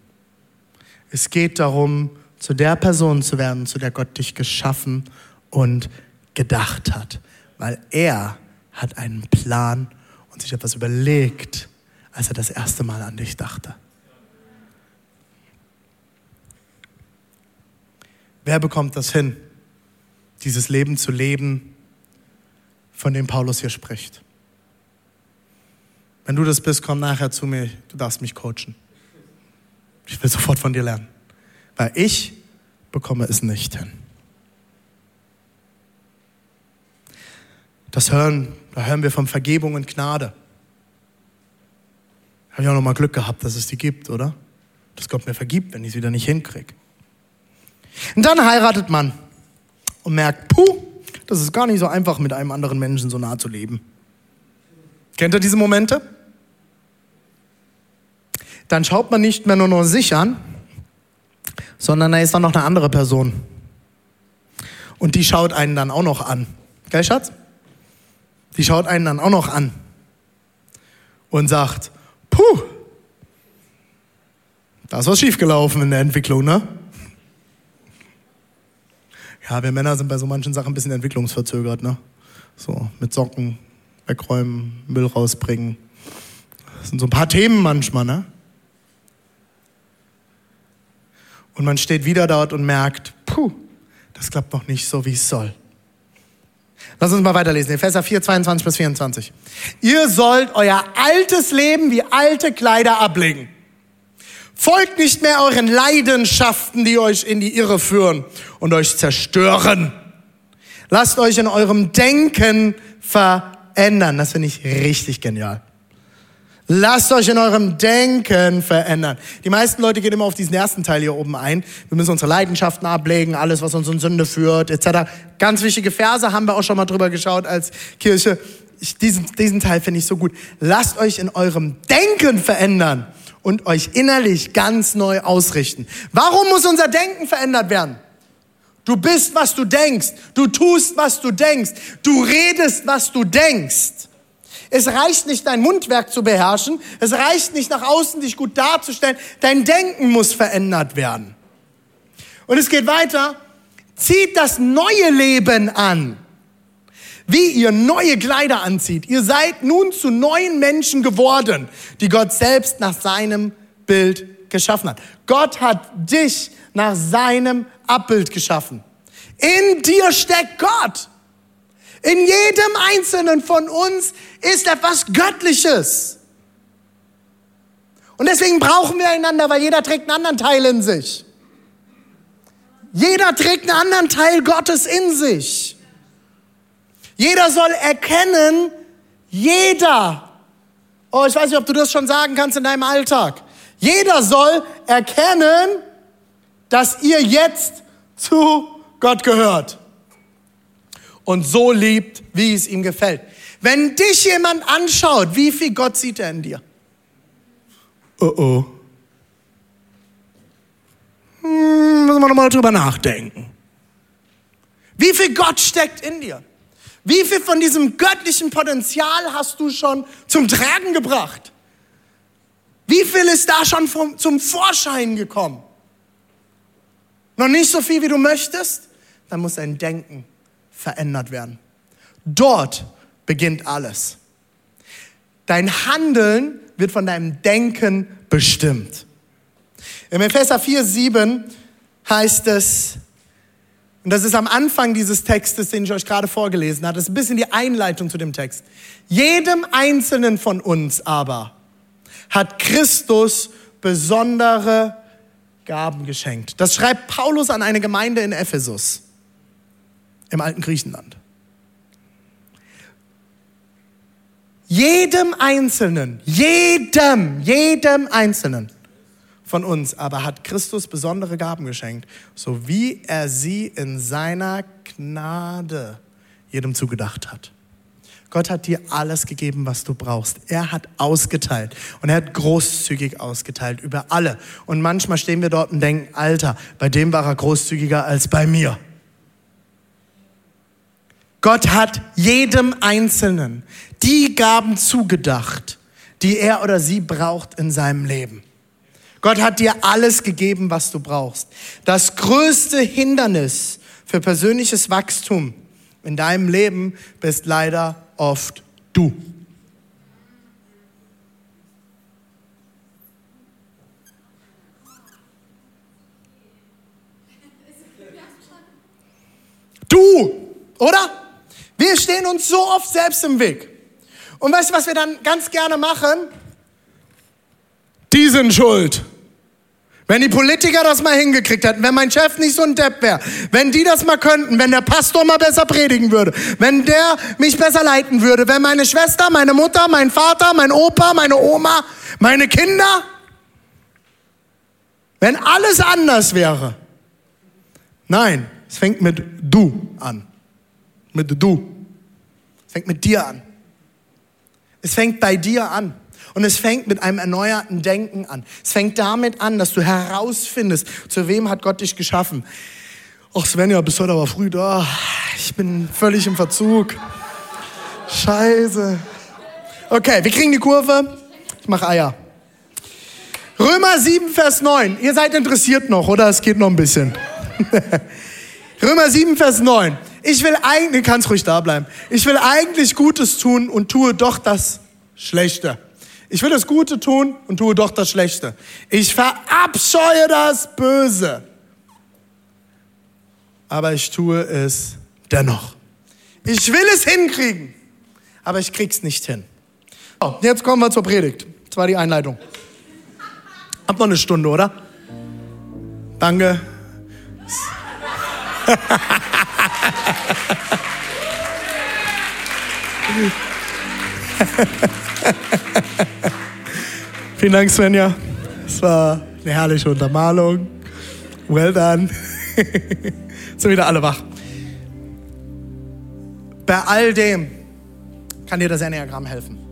Es geht darum, zu der Person zu werden, zu der Gott dich geschaffen und gedacht hat. Weil er hat einen Plan und sich etwas überlegt, als er das erste Mal an dich dachte. Wer bekommt das hin, dieses Leben zu leben, von dem Paulus hier spricht? Wenn du das bist, komm nachher zu mir, du darfst mich coachen. Ich will sofort von dir lernen. Weil ich bekomme es nicht hin. Das hören, da hören wir von Vergebung und Gnade. Habe ich auch noch mal Glück gehabt, dass es die gibt, oder? Dass Gott mir vergibt, wenn ich es wieder nicht hinkriege. Und dann heiratet man und merkt, puh, das ist gar nicht so einfach, mit einem anderen Menschen so nah zu leben. Kennt ihr diese Momente? Dann schaut man nicht mehr nur noch sich an, sondern da ist dann noch eine andere Person. Und die schaut einen dann auch noch an. Gell, Schatz? Die schaut einen dann auch noch an und sagt, puh, da ist was schiefgelaufen in der Entwicklung, ne? Ja, wir Männer sind bei so manchen Sachen ein bisschen entwicklungsverzögert, ne? So, mit Socken wegräumen, Müll rausbringen. Das sind so ein paar Themen manchmal, ne? Und man steht wieder dort und merkt, puh, das klappt noch nicht so, wie es soll. Lass uns mal weiterlesen. Epheser 4, 22 bis 24. Ihr sollt euer altes Leben wie alte Kleider ablegen. Folgt nicht mehr euren Leidenschaften, die euch in die Irre führen und euch zerstören. Lasst euch in eurem Denken verändern. Das finde ich richtig genial. Lasst euch in eurem Denken verändern. Die meisten Leute gehen immer auf diesen ersten Teil hier oben ein. Wir müssen unsere Leidenschaften ablegen, alles, was uns in Sünde führt, etc. Ganz wichtige Verse haben wir auch schon mal drüber geschaut als Kirche. Ich, diesen, diesen Teil finde ich so gut. Lasst euch in eurem Denken verändern und euch innerlich ganz neu ausrichten. Warum muss unser Denken verändert werden? Du bist, was du denkst. Du tust, was du denkst. Du redest, was du denkst. Es reicht nicht, dein Mundwerk zu beherrschen. Es reicht nicht, nach außen dich gut darzustellen. Dein Denken muss verändert werden. Und es geht weiter. Zieht das neue Leben an. Wie ihr neue Kleider anzieht. Ihr seid nun zu neuen Menschen geworden, die Gott selbst nach seinem Bild geschaffen hat. Gott hat dich nach seinem Abbild geschaffen. In dir steckt Gott. In jedem einzelnen von uns ist etwas Göttliches. Und deswegen brauchen wir einander, weil jeder trägt einen anderen Teil in sich. Jeder trägt einen anderen Teil Gottes in sich. Jeder soll erkennen, jeder, oh, ich weiß nicht, ob du das schon sagen kannst in deinem Alltag. Jeder soll erkennen, dass ihr jetzt zu Gott gehört und so liebt, wie es ihm gefällt. Wenn dich jemand anschaut, wie viel Gott sieht er in dir? Oh oh. Hm, müssen wir nochmal drüber nachdenken. Wie viel Gott steckt in dir? Wie viel von diesem göttlichen Potenzial hast du schon zum Tragen gebracht? Wie viel ist da schon vom, zum Vorschein gekommen? Noch nicht so viel, wie du möchtest? Dann muss dein Denken verändert werden. Dort beginnt alles. Dein Handeln wird von deinem Denken bestimmt. Im Epheser 4, 7 heißt es, und das ist am Anfang dieses Textes, den ich euch gerade vorgelesen habe, das ist ein bisschen die Einleitung zu dem Text. Jedem Einzelnen von uns aber hat Christus besondere Gaben geschenkt. Das schreibt Paulus an eine Gemeinde in Ephesus im alten Griechenland. Jedem Einzelnen, jedem, jedem Einzelnen von uns aber hat Christus besondere Gaben geschenkt, so wie er sie in seiner Gnade jedem zugedacht hat. Gott hat dir alles gegeben, was du brauchst. Er hat ausgeteilt und er hat großzügig ausgeteilt über alle. Und manchmal stehen wir dort und denken, Alter, bei dem war er großzügiger als bei mir. Gott hat jedem Einzelnen die Gaben zugedacht, die er oder sie braucht in seinem Leben. Gott hat dir alles gegeben, was du brauchst. Das größte Hindernis für persönliches Wachstum in deinem Leben bist leider oft du. Du, oder? Wir stehen uns so oft selbst im Weg. Und weißt du, was wir dann ganz gerne machen? Die sind schuld. Wenn die Politiker das mal hingekriegt hätten, wenn mein Chef nicht so ein Depp wäre, wenn die das mal könnten, wenn der Pastor mal besser predigen würde, wenn der mich besser leiten würde, wenn meine Schwester, meine Mutter, mein Vater, mein Opa, meine Oma, meine Kinder, wenn alles anders wäre. Nein, es fängt mit du an. Mit du. Es fängt mit dir an. Es fängt bei dir an. Und es fängt mit einem erneuerten Denken an. Es fängt damit an, dass du herausfindest, zu wem hat Gott dich geschaffen. Ach Svenja, bist heute aber früh da. Ich bin völlig im Verzug. Scheiße. Okay, wir kriegen die Kurve. Ich mache Eier. Römer 7, Vers 9. Ihr seid interessiert noch, oder? Es geht noch ein bisschen. *laughs* Römer 7, Vers 9. Ich will eigentlich, kannst ruhig da bleiben. Ich will eigentlich Gutes tun und tue doch das Schlechte. Ich will das Gute tun und tue doch das Schlechte. Ich verabscheue das Böse. Aber ich tue es dennoch. Ich will es hinkriegen, aber ich krieg's nicht hin. So, jetzt kommen wir zur Predigt. Das war die Einleitung. Hab noch eine Stunde, oder? Danke. *laughs* *laughs* Vielen Dank, Svenja. Es war eine herrliche Untermalung. Well done. *laughs* Sind wieder alle wach. Bei all dem kann dir das Enneagramm helfen.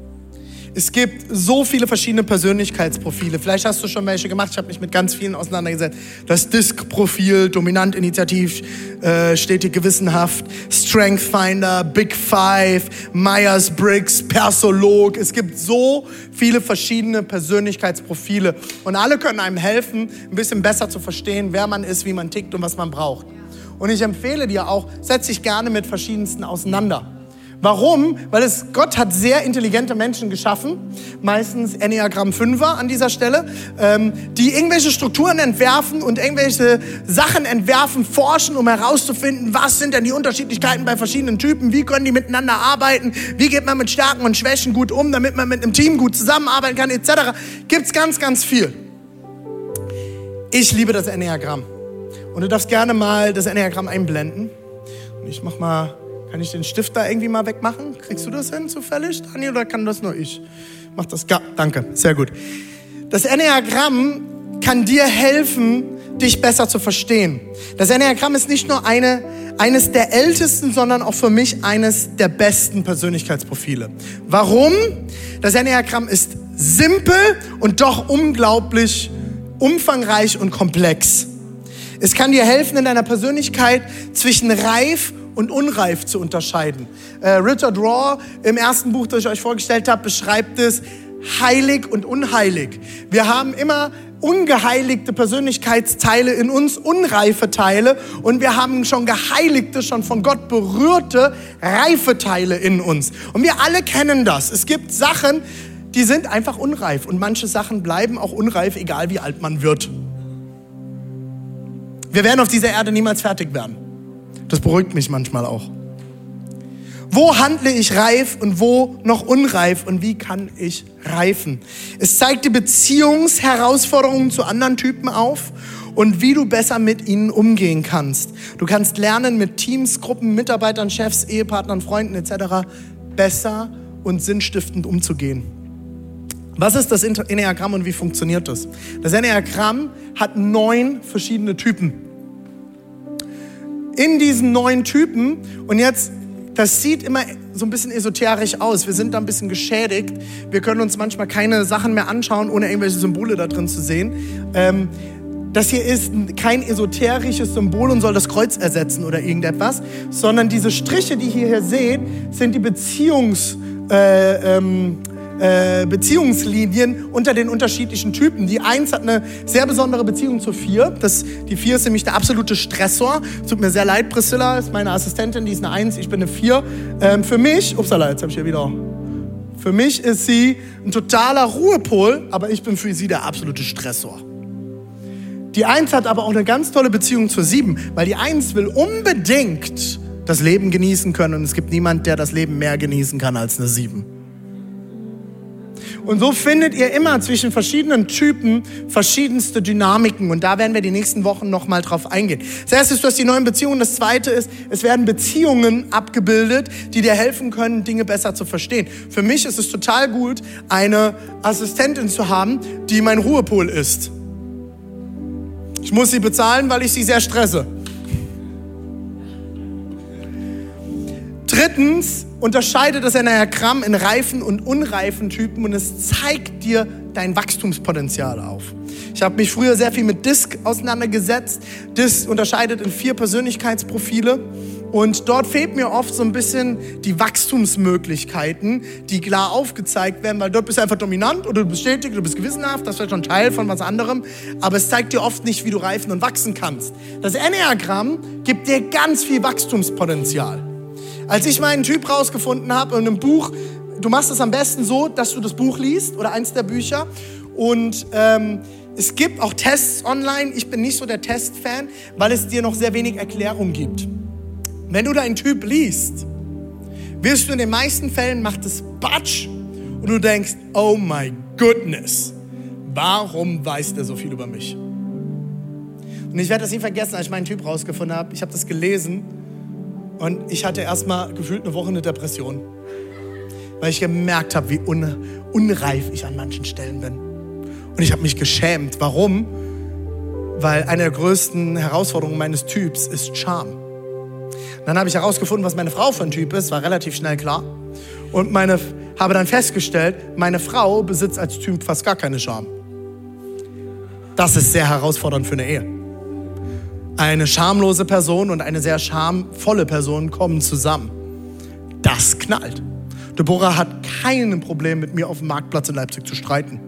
Es gibt so viele verschiedene Persönlichkeitsprofile. Vielleicht hast du schon welche gemacht. Ich habe mich mit ganz vielen auseinandergesetzt. Das Disk-Profil, dominant, initiativ, äh, stetig, gewissenhaft, Strength Finder, Big Five, Myers-Briggs, Persolog. Es gibt so viele verschiedene Persönlichkeitsprofile und alle können einem helfen, ein bisschen besser zu verstehen, wer man ist, wie man tickt und was man braucht. Und ich empfehle dir auch, setz dich gerne mit verschiedensten auseinander. Warum? Weil es, Gott hat sehr intelligente Menschen geschaffen, meistens Enneagramm 5er an dieser Stelle, ähm, die irgendwelche Strukturen entwerfen und irgendwelche Sachen entwerfen, forschen, um herauszufinden, was sind denn die Unterschiedlichkeiten bei verschiedenen Typen, wie können die miteinander arbeiten, wie geht man mit Stärken und Schwächen gut um, damit man mit einem Team gut zusammenarbeiten kann, etc. Gibt es ganz, ganz viel. Ich liebe das Enneagramm. Und du darfst gerne mal das Enneagramm einblenden. Und ich mach mal kann ich den Stift da irgendwie mal wegmachen? Kriegst du das hin zufällig, Daniel, oder kann das nur ich? Mach das. Ja, danke. Sehr gut. Das Enneagramm kann dir helfen, dich besser zu verstehen. Das Enneagramm ist nicht nur eine, eines der ältesten, sondern auch für mich eines der besten Persönlichkeitsprofile. Warum? Das Enneagramm ist simpel und doch unglaublich umfangreich und komplex. Es kann dir helfen, in deiner Persönlichkeit zwischen reif und unreif zu unterscheiden. Äh, Richard Raw im ersten Buch, das ich euch vorgestellt habe, beschreibt es heilig und unheilig. Wir haben immer ungeheiligte Persönlichkeitsteile in uns, unreife Teile und wir haben schon geheiligte, schon von Gott berührte, reife Teile in uns. Und wir alle kennen das. Es gibt Sachen, die sind einfach unreif und manche Sachen bleiben auch unreif, egal wie alt man wird. Wir werden auf dieser Erde niemals fertig werden. Das beruhigt mich manchmal auch. Wo handle ich reif und wo noch unreif und wie kann ich reifen? Es zeigt die Beziehungsherausforderungen zu anderen Typen auf und wie du besser mit ihnen umgehen kannst. Du kannst lernen, mit Teams, Gruppen, Mitarbeitern, Chefs, Ehepartnern, Freunden etc. besser und sinnstiftend umzugehen. Was ist das Enneagramm und wie funktioniert das? Das Enneagramm hat neun verschiedene Typen in diesen neuen Typen. Und jetzt, das sieht immer so ein bisschen esoterisch aus. Wir sind da ein bisschen geschädigt. Wir können uns manchmal keine Sachen mehr anschauen, ohne irgendwelche Symbole da drin zu sehen. Ähm, das hier ist kein esoterisches Symbol und soll das Kreuz ersetzen oder irgendetwas, sondern diese Striche, die ihr hier seht, sind die Beziehungs... Äh, ähm, äh, Beziehungslinien unter den unterschiedlichen Typen. Die Eins hat eine sehr besondere Beziehung zur Vier. Das, die Vier ist nämlich der absolute Stressor. Tut mir sehr leid, Priscilla ist meine Assistentin, die ist eine Eins, ich bin eine Vier. Ähm, für mich, upsala, jetzt habe ich hier wieder für mich ist sie ein totaler Ruhepol, aber ich bin für sie der absolute Stressor. Die Eins hat aber auch eine ganz tolle Beziehung zur Sieben, weil die Eins will unbedingt das Leben genießen können und es gibt niemand, der das Leben mehr genießen kann als eine Sieben. Und so findet ihr immer zwischen verschiedenen Typen verschiedenste Dynamiken. Und da werden wir die nächsten Wochen nochmal drauf eingehen. Das erste ist, du hast die neuen Beziehungen. Das zweite ist, es werden Beziehungen abgebildet, die dir helfen können, Dinge besser zu verstehen. Für mich ist es total gut, eine Assistentin zu haben, die mein Ruhepol ist. Ich muss sie bezahlen, weil ich sie sehr stresse. Drittens unterscheidet das Enneagramm in reifen und unreifen Typen und es zeigt dir dein Wachstumspotenzial auf. Ich habe mich früher sehr viel mit DISC auseinandergesetzt. DISC unterscheidet in vier Persönlichkeitsprofile und dort fehlt mir oft so ein bisschen die Wachstumsmöglichkeiten, die klar aufgezeigt werden, weil dort bist du einfach dominant oder du bist stetig, du bist gewissenhaft, das ist schon Teil von was anderem, aber es zeigt dir oft nicht, wie du reifen und wachsen kannst. Das Enneagramm gibt dir ganz viel Wachstumspotenzial. Als ich meinen Typ rausgefunden habe in einem Buch, du machst es am besten so, dass du das Buch liest oder eins der Bücher und ähm, es gibt auch Tests online. Ich bin nicht so der Test-Fan, weil es dir noch sehr wenig Erklärung gibt. Wenn du deinen Typ liest, wirst du in den meisten Fällen macht es Batsch und du denkst, oh my goodness, warum weiß der so viel über mich? Und ich werde das nie vergessen, als ich meinen Typ rausgefunden habe. Ich habe das gelesen und ich hatte erstmal gefühlt eine Woche eine Depression, weil ich gemerkt habe, wie un unreif ich an manchen Stellen bin. Und ich habe mich geschämt. Warum? Weil eine der größten Herausforderungen meines Typs ist Charme. Dann habe ich herausgefunden, was meine Frau für ein Typ ist, war relativ schnell klar. Und meine, habe dann festgestellt, meine Frau besitzt als Typ fast gar keine Charme. Das ist sehr herausfordernd für eine Ehe. Eine schamlose Person und eine sehr schamvolle Person kommen zusammen. Das knallt. Deborah hat kein Problem mit mir auf dem Marktplatz in Leipzig zu streiten.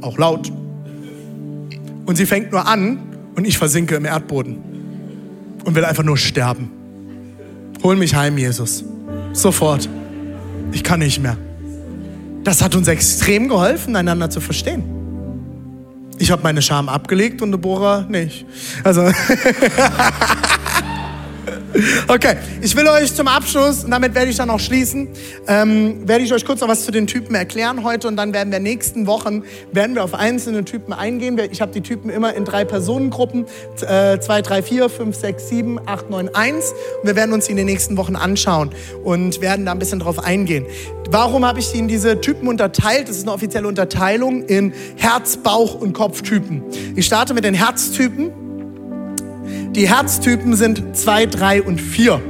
Auch laut. Und sie fängt nur an und ich versinke im Erdboden und will einfach nur sterben. Hol mich heim, Jesus. Sofort. Ich kann nicht mehr. Das hat uns extrem geholfen, einander zu verstehen. Ich habe meine Scham abgelegt und Deborah nicht. Also. *laughs* Okay, ich will euch zum Abschluss, und damit werde ich dann auch schließen, ähm, werde ich euch kurz noch was zu den Typen erklären heute und dann werden wir nächsten Wochen, werden wir auf einzelne Typen eingehen. Ich habe die Typen immer in drei Personengruppen, äh, 2, 3, 4, 5, 6, 7, 8, 9, 1 und wir werden uns die in den nächsten Wochen anschauen und werden da ein bisschen drauf eingehen. Warum habe ich in diese Typen unterteilt? Das ist eine offizielle Unterteilung in Herz, Bauch und Kopftypen. Ich starte mit den Herztypen. Die Herztypen sind 2, 3 und 4.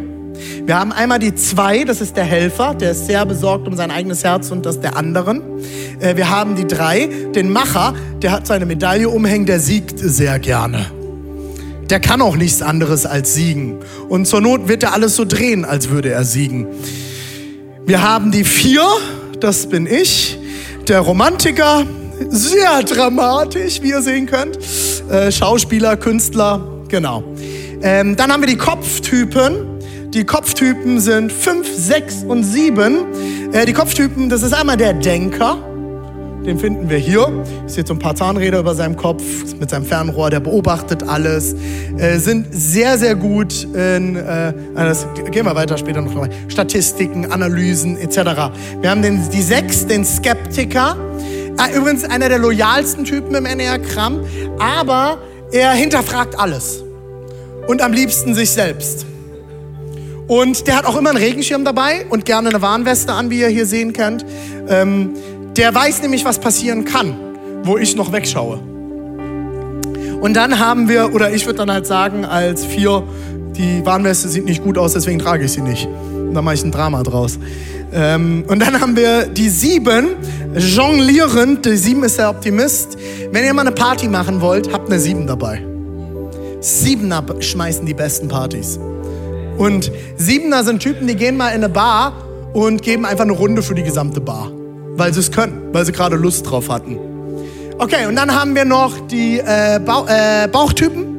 Wir haben einmal die 2, das ist der Helfer, der ist sehr besorgt um sein eigenes Herz und das der anderen. Äh, wir haben die 3, den Macher, der hat seine Medaille umhängen, der siegt sehr gerne. Der kann auch nichts anderes als siegen. Und zur Not wird er alles so drehen, als würde er siegen. Wir haben die 4, das bin ich, der Romantiker, sehr dramatisch, wie ihr sehen könnt. Äh, Schauspieler, Künstler, Genau. Ähm, dann haben wir die Kopftypen. Die Kopftypen sind 5, 6 und 7. Äh, die Kopftypen, das ist einmal der Denker. Den finden wir hier. Ich sehe so ein paar Zahnräder über seinem Kopf mit seinem Fernrohr, der beobachtet alles. Äh, sind sehr, sehr gut in, äh, das gehen wir weiter später noch mal, Statistiken, Analysen etc. Wir haben den, die 6, den Skeptiker. Ah, übrigens einer der loyalsten Typen im Enneagramm, aber er hinterfragt alles und am liebsten sich selbst. Und der hat auch immer einen Regenschirm dabei und gerne eine Warnweste an, wie ihr hier sehen könnt. Ähm, der weiß nämlich, was passieren kann, wo ich noch wegschaue. Und dann haben wir, oder ich würde dann halt sagen, als vier, die Warnweste sieht nicht gut aus, deswegen trage ich sie nicht. Und dann mache ich ein Drama draus. Ähm, und dann haben wir die sieben, jonglierend. Die sieben ist der Optimist. Wenn ihr mal eine Party machen wollt, habt eine sieben dabei. Siebener schmeißen die besten Partys. Und Siebener sind Typen, die gehen mal in eine Bar und geben einfach eine Runde für die gesamte Bar. Weil sie es können, weil sie gerade Lust drauf hatten. Okay, und dann haben wir noch die äh, äh, Bauchtypen.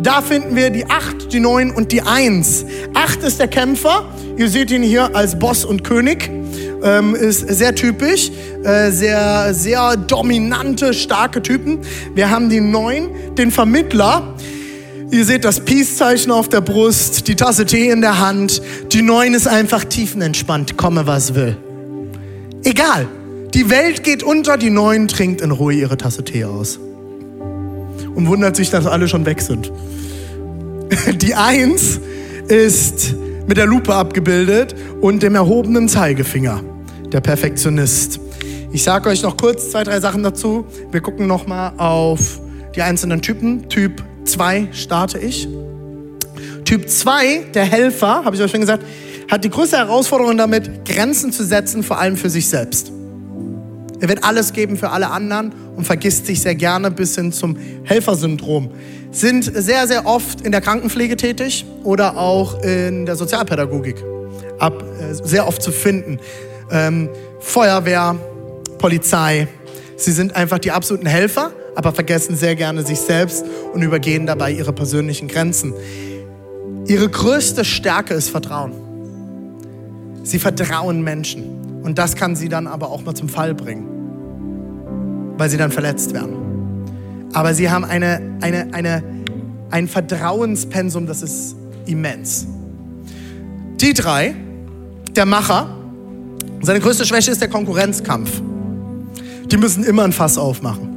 Da finden wir die 8, die 9 und die 1. 8 ist der Kämpfer. Ihr seht ihn hier als Boss und König. Ähm, ist sehr typisch. Äh, sehr, sehr dominante, starke Typen. Wir haben die 9, den Vermittler. Ihr seht das Peace-Zeichen auf der Brust, die Tasse Tee in der Hand. Die 9 ist einfach tiefenentspannt, komme was will. Egal. Die Welt geht unter, die Neuen trinkt in Ruhe ihre Tasse Tee aus. Und wundert sich, dass alle schon weg sind. *laughs* Die Eins ist mit der Lupe abgebildet und dem erhobenen Zeigefinger, der Perfektionist. Ich sage euch noch kurz zwei, drei Sachen dazu. Wir gucken nochmal auf die einzelnen Typen. Typ 2 starte ich. Typ 2, der Helfer, habe ich euch schon gesagt, hat die größte Herausforderung damit, Grenzen zu setzen, vor allem für sich selbst. Er wird alles geben für alle anderen und vergisst sich sehr gerne bis hin zum Helfersyndrom. Sind sehr, sehr oft in der Krankenpflege tätig oder auch in der Sozialpädagogik. Ab, äh, sehr oft zu finden. Ähm, Feuerwehr, Polizei. Sie sind einfach die absoluten Helfer, aber vergessen sehr gerne sich selbst und übergehen dabei ihre persönlichen Grenzen. Ihre größte Stärke ist Vertrauen. Sie vertrauen Menschen. Und das kann sie dann aber auch mal zum Fall bringen, weil sie dann verletzt werden. Aber sie haben eine, eine, eine, ein Vertrauenspensum, das ist immens. Die drei, der Macher, seine größte Schwäche ist der Konkurrenzkampf. Die müssen immer ein Fass aufmachen.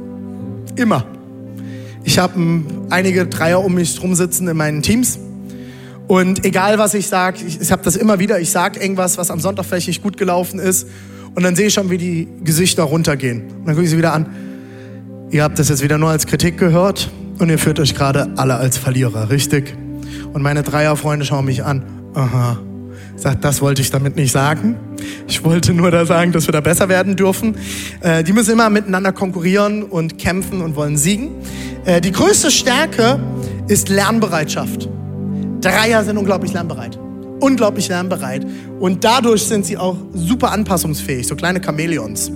Immer. Ich habe einige Dreier um mich drum sitzen in meinen Teams. Und egal was ich sage, ich, ich habe das immer wieder, ich sage irgendwas, was am Sonntag vielleicht nicht gut gelaufen ist. Und dann sehe ich schon, wie die Gesichter runtergehen. Und dann gucke ich sie wieder an. Ihr habt das jetzt wieder nur als Kritik gehört und ihr führt euch gerade alle als Verlierer, richtig? Und meine Dreierfreunde schauen mich an. Aha. Sagt, das wollte ich damit nicht sagen. Ich wollte nur da sagen, dass wir da besser werden dürfen. Äh, die müssen immer miteinander konkurrieren und kämpfen und wollen siegen. Äh, die größte Stärke ist Lernbereitschaft. Dreier sind unglaublich lernbereit. Unglaublich lernbereit. Und dadurch sind sie auch super anpassungsfähig, so kleine Chamäleons.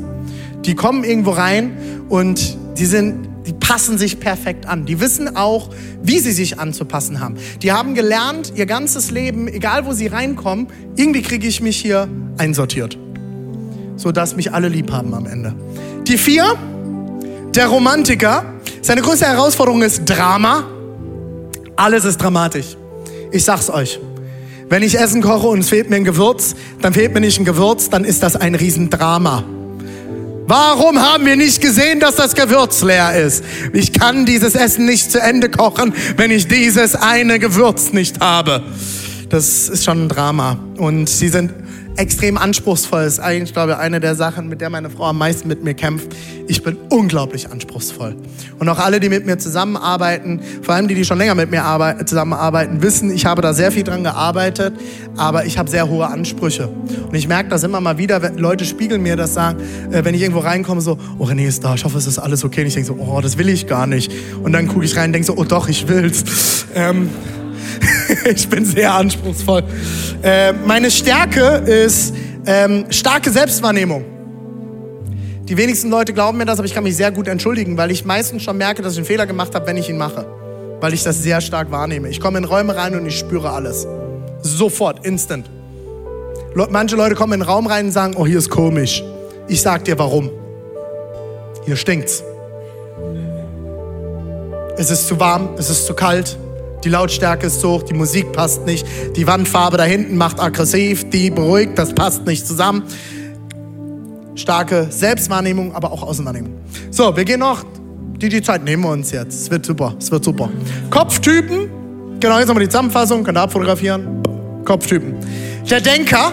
Die kommen irgendwo rein und die sind, die passen sich perfekt an. Die wissen auch, wie sie sich anzupassen haben. Die haben gelernt, ihr ganzes Leben, egal wo sie reinkommen, irgendwie kriege ich mich hier einsortiert. Sodass mich alle lieb haben am Ende. Die vier, der Romantiker. Seine größte Herausforderung ist Drama. Alles ist dramatisch. Ich sag's euch. Wenn ich Essen koche und es fehlt mir ein Gewürz, dann fehlt mir nicht ein Gewürz, dann ist das ein Riesendrama. Warum haben wir nicht gesehen, dass das Gewürz leer ist? Ich kann dieses Essen nicht zu Ende kochen, wenn ich dieses eine Gewürz nicht habe. Das ist schon ein Drama. Und sie sind extrem anspruchsvoll. Ist eigentlich, glaube ich, eine der Sachen, mit der meine Frau am meisten mit mir kämpft. Ich bin unglaublich anspruchsvoll. Und auch alle, die mit mir zusammenarbeiten, vor allem die, die schon länger mit mir arbeiten, zusammenarbeiten, wissen, ich habe da sehr viel dran gearbeitet, aber ich habe sehr hohe Ansprüche. Und ich merke das immer mal wieder, wenn Leute spiegeln mir das, sagen, äh, wenn ich irgendwo reinkomme, so, oh René ist da, ich hoffe, es ist alles okay. Und ich denke so, oh, das will ich gar nicht. Und dann gucke ich rein und denke so, oh doch, ich will's. Ähm, *laughs* ich bin sehr anspruchsvoll. Äh, meine Stärke ist ähm, starke Selbstwahrnehmung. Die wenigsten Leute glauben mir das, aber ich kann mich sehr gut entschuldigen, weil ich meistens schon merke, dass ich einen Fehler gemacht habe, wenn ich ihn mache. Weil ich das sehr stark wahrnehme. Ich komme in Räume rein und ich spüre alles. Sofort, instant. Manche Leute kommen in den Raum rein und sagen, oh, hier ist komisch. Ich sag dir warum. Hier stinkt's. Es ist zu warm, es ist zu kalt, die Lautstärke ist hoch, die Musik passt nicht, die Wandfarbe da hinten macht aggressiv, die beruhigt, das passt nicht zusammen. Starke Selbstwahrnehmung, aber auch Außenwahrnehmung. So, wir gehen noch, die, die Zeit nehmen wir uns jetzt. Es wird super, es wird super. Kopftypen, genau, jetzt nochmal die Zusammenfassung, könnt ihr abfotografieren. Kopftypen. Der Denker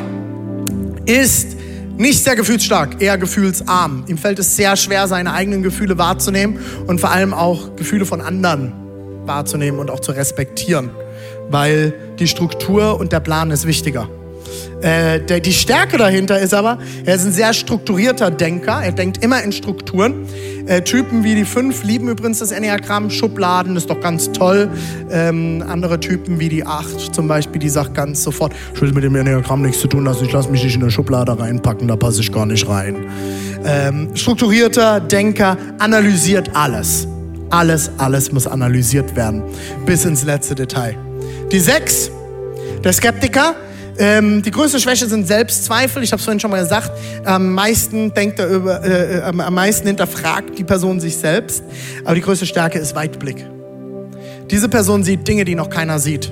ist nicht sehr gefühlsstark, eher gefühlsarm. Ihm fällt es sehr schwer, seine eigenen Gefühle wahrzunehmen und vor allem auch Gefühle von anderen wahrzunehmen und auch zu respektieren, weil die Struktur und der Plan ist wichtiger. Äh, der, die Stärke dahinter ist aber, er ist ein sehr strukturierter Denker. Er denkt immer in Strukturen. Äh, Typen wie die fünf lieben übrigens das Enneagramm. Schubladen ist doch ganz toll. Ähm, andere Typen wie die acht zum Beispiel, die sagt ganz sofort, ich will mit dem Enneagramm nichts zu tun lassen. Ich lasse mich nicht in eine Schublade reinpacken, da passe ich gar nicht rein. Ähm, strukturierter Denker analysiert alles. Alles, alles muss analysiert werden, bis ins letzte Detail. Die sechs, der Skeptiker, ähm, die größte Schwäche sind Selbstzweifel. Ich habe es vorhin schon mal gesagt. Am meisten denkt er über, äh, am meisten hinterfragt die Person sich selbst. Aber die größte Stärke ist Weitblick. Diese Person sieht Dinge, die noch keiner sieht.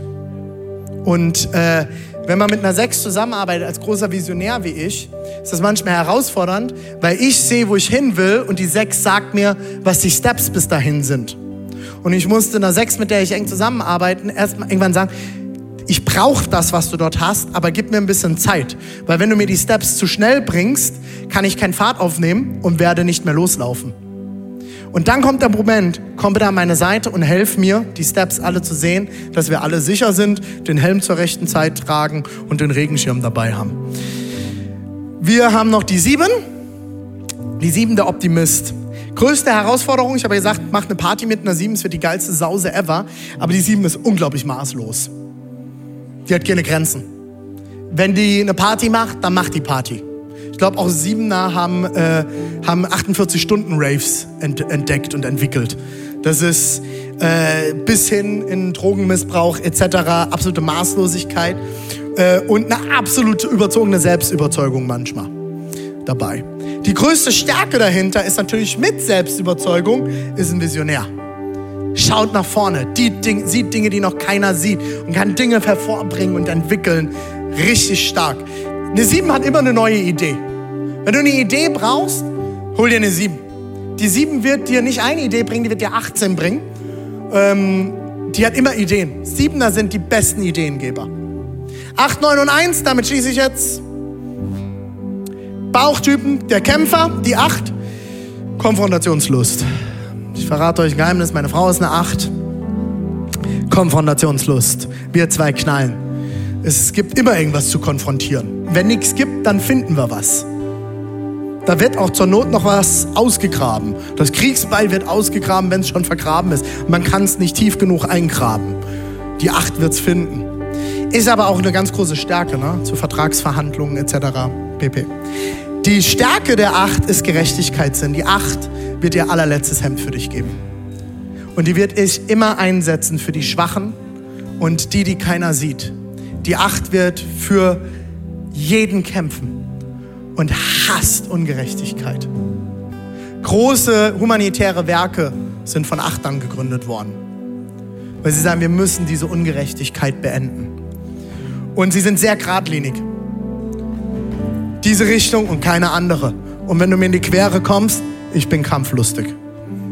Und äh, wenn man mit einer 6 zusammenarbeitet, als großer Visionär wie ich, ist das manchmal herausfordernd, weil ich sehe, wo ich hin will und die 6 sagt mir, was die Steps bis dahin sind. Und ich musste einer 6, mit der ich eng zusammenarbeiten, erst mal irgendwann sagen, ich brauche das, was du dort hast, aber gib mir ein bisschen Zeit. Weil wenn du mir die Steps zu schnell bringst, kann ich keinen Fahrt aufnehmen und werde nicht mehr loslaufen. Und dann kommt der Moment, komm bitte an meine Seite und helf mir, die Steps alle zu sehen, dass wir alle sicher sind, den Helm zur rechten Zeit tragen und den Regenschirm dabei haben. Wir haben noch die sieben. Die sieben der Optimist. Größte Herausforderung, ich habe gesagt, mach eine Party mit einer sieben, es wird die geilste Sause ever. Aber die sieben ist unglaublich maßlos. Die hat keine Grenzen. Wenn die eine Party macht, dann macht die Party. Ich glaube, auch Siebener haben, äh, haben 48-Stunden-Raves ent entdeckt und entwickelt. Das ist äh, bis hin in Drogenmissbrauch etc., absolute Maßlosigkeit äh, und eine absolute überzogene Selbstüberzeugung manchmal dabei. Die größte Stärke dahinter ist natürlich mit Selbstüberzeugung, ist ein Visionär. Schaut nach vorne, Ding, sieht Dinge, die noch keiner sieht und kann Dinge hervorbringen und entwickeln. Richtig stark. Eine 7 hat immer eine neue Idee. Wenn du eine Idee brauchst, hol dir eine 7. Die 7 wird dir nicht eine Idee bringen, die wird dir 18 bringen. Ähm, die hat immer Ideen. Siebener sind die besten Ideengeber. 8, 9 und 1, damit schließe ich jetzt. Bauchtypen, der Kämpfer, die 8. Konfrontationslust. Ich verrate euch ein Geheimnis, meine Frau ist eine 8. Konfrontationslust. Wir zwei knallen. Es gibt immer irgendwas zu konfrontieren. Wenn nichts gibt, dann finden wir was. Da wird auch zur Not noch was ausgegraben. Das Kriegsbeil wird ausgegraben, wenn es schon vergraben ist. Man kann es nicht tief genug eingraben. Die Acht wird es finden. Ist aber auch eine ganz große Stärke, ne? zu Vertragsverhandlungen etc. pp. Die Stärke der Acht ist Gerechtigkeitssinn. Die Acht wird ihr allerletztes Hemd für dich geben. Und die wird ich immer einsetzen für die Schwachen und die, die keiner sieht. Die Acht wird für jeden kämpfen und hasst Ungerechtigkeit. Große humanitäre Werke sind von Achtern gegründet worden, weil sie sagen, wir müssen diese Ungerechtigkeit beenden. Und sie sind sehr geradlinig. Diese Richtung und keine andere. Und wenn du mir in die Quere kommst, ich bin kampflustig.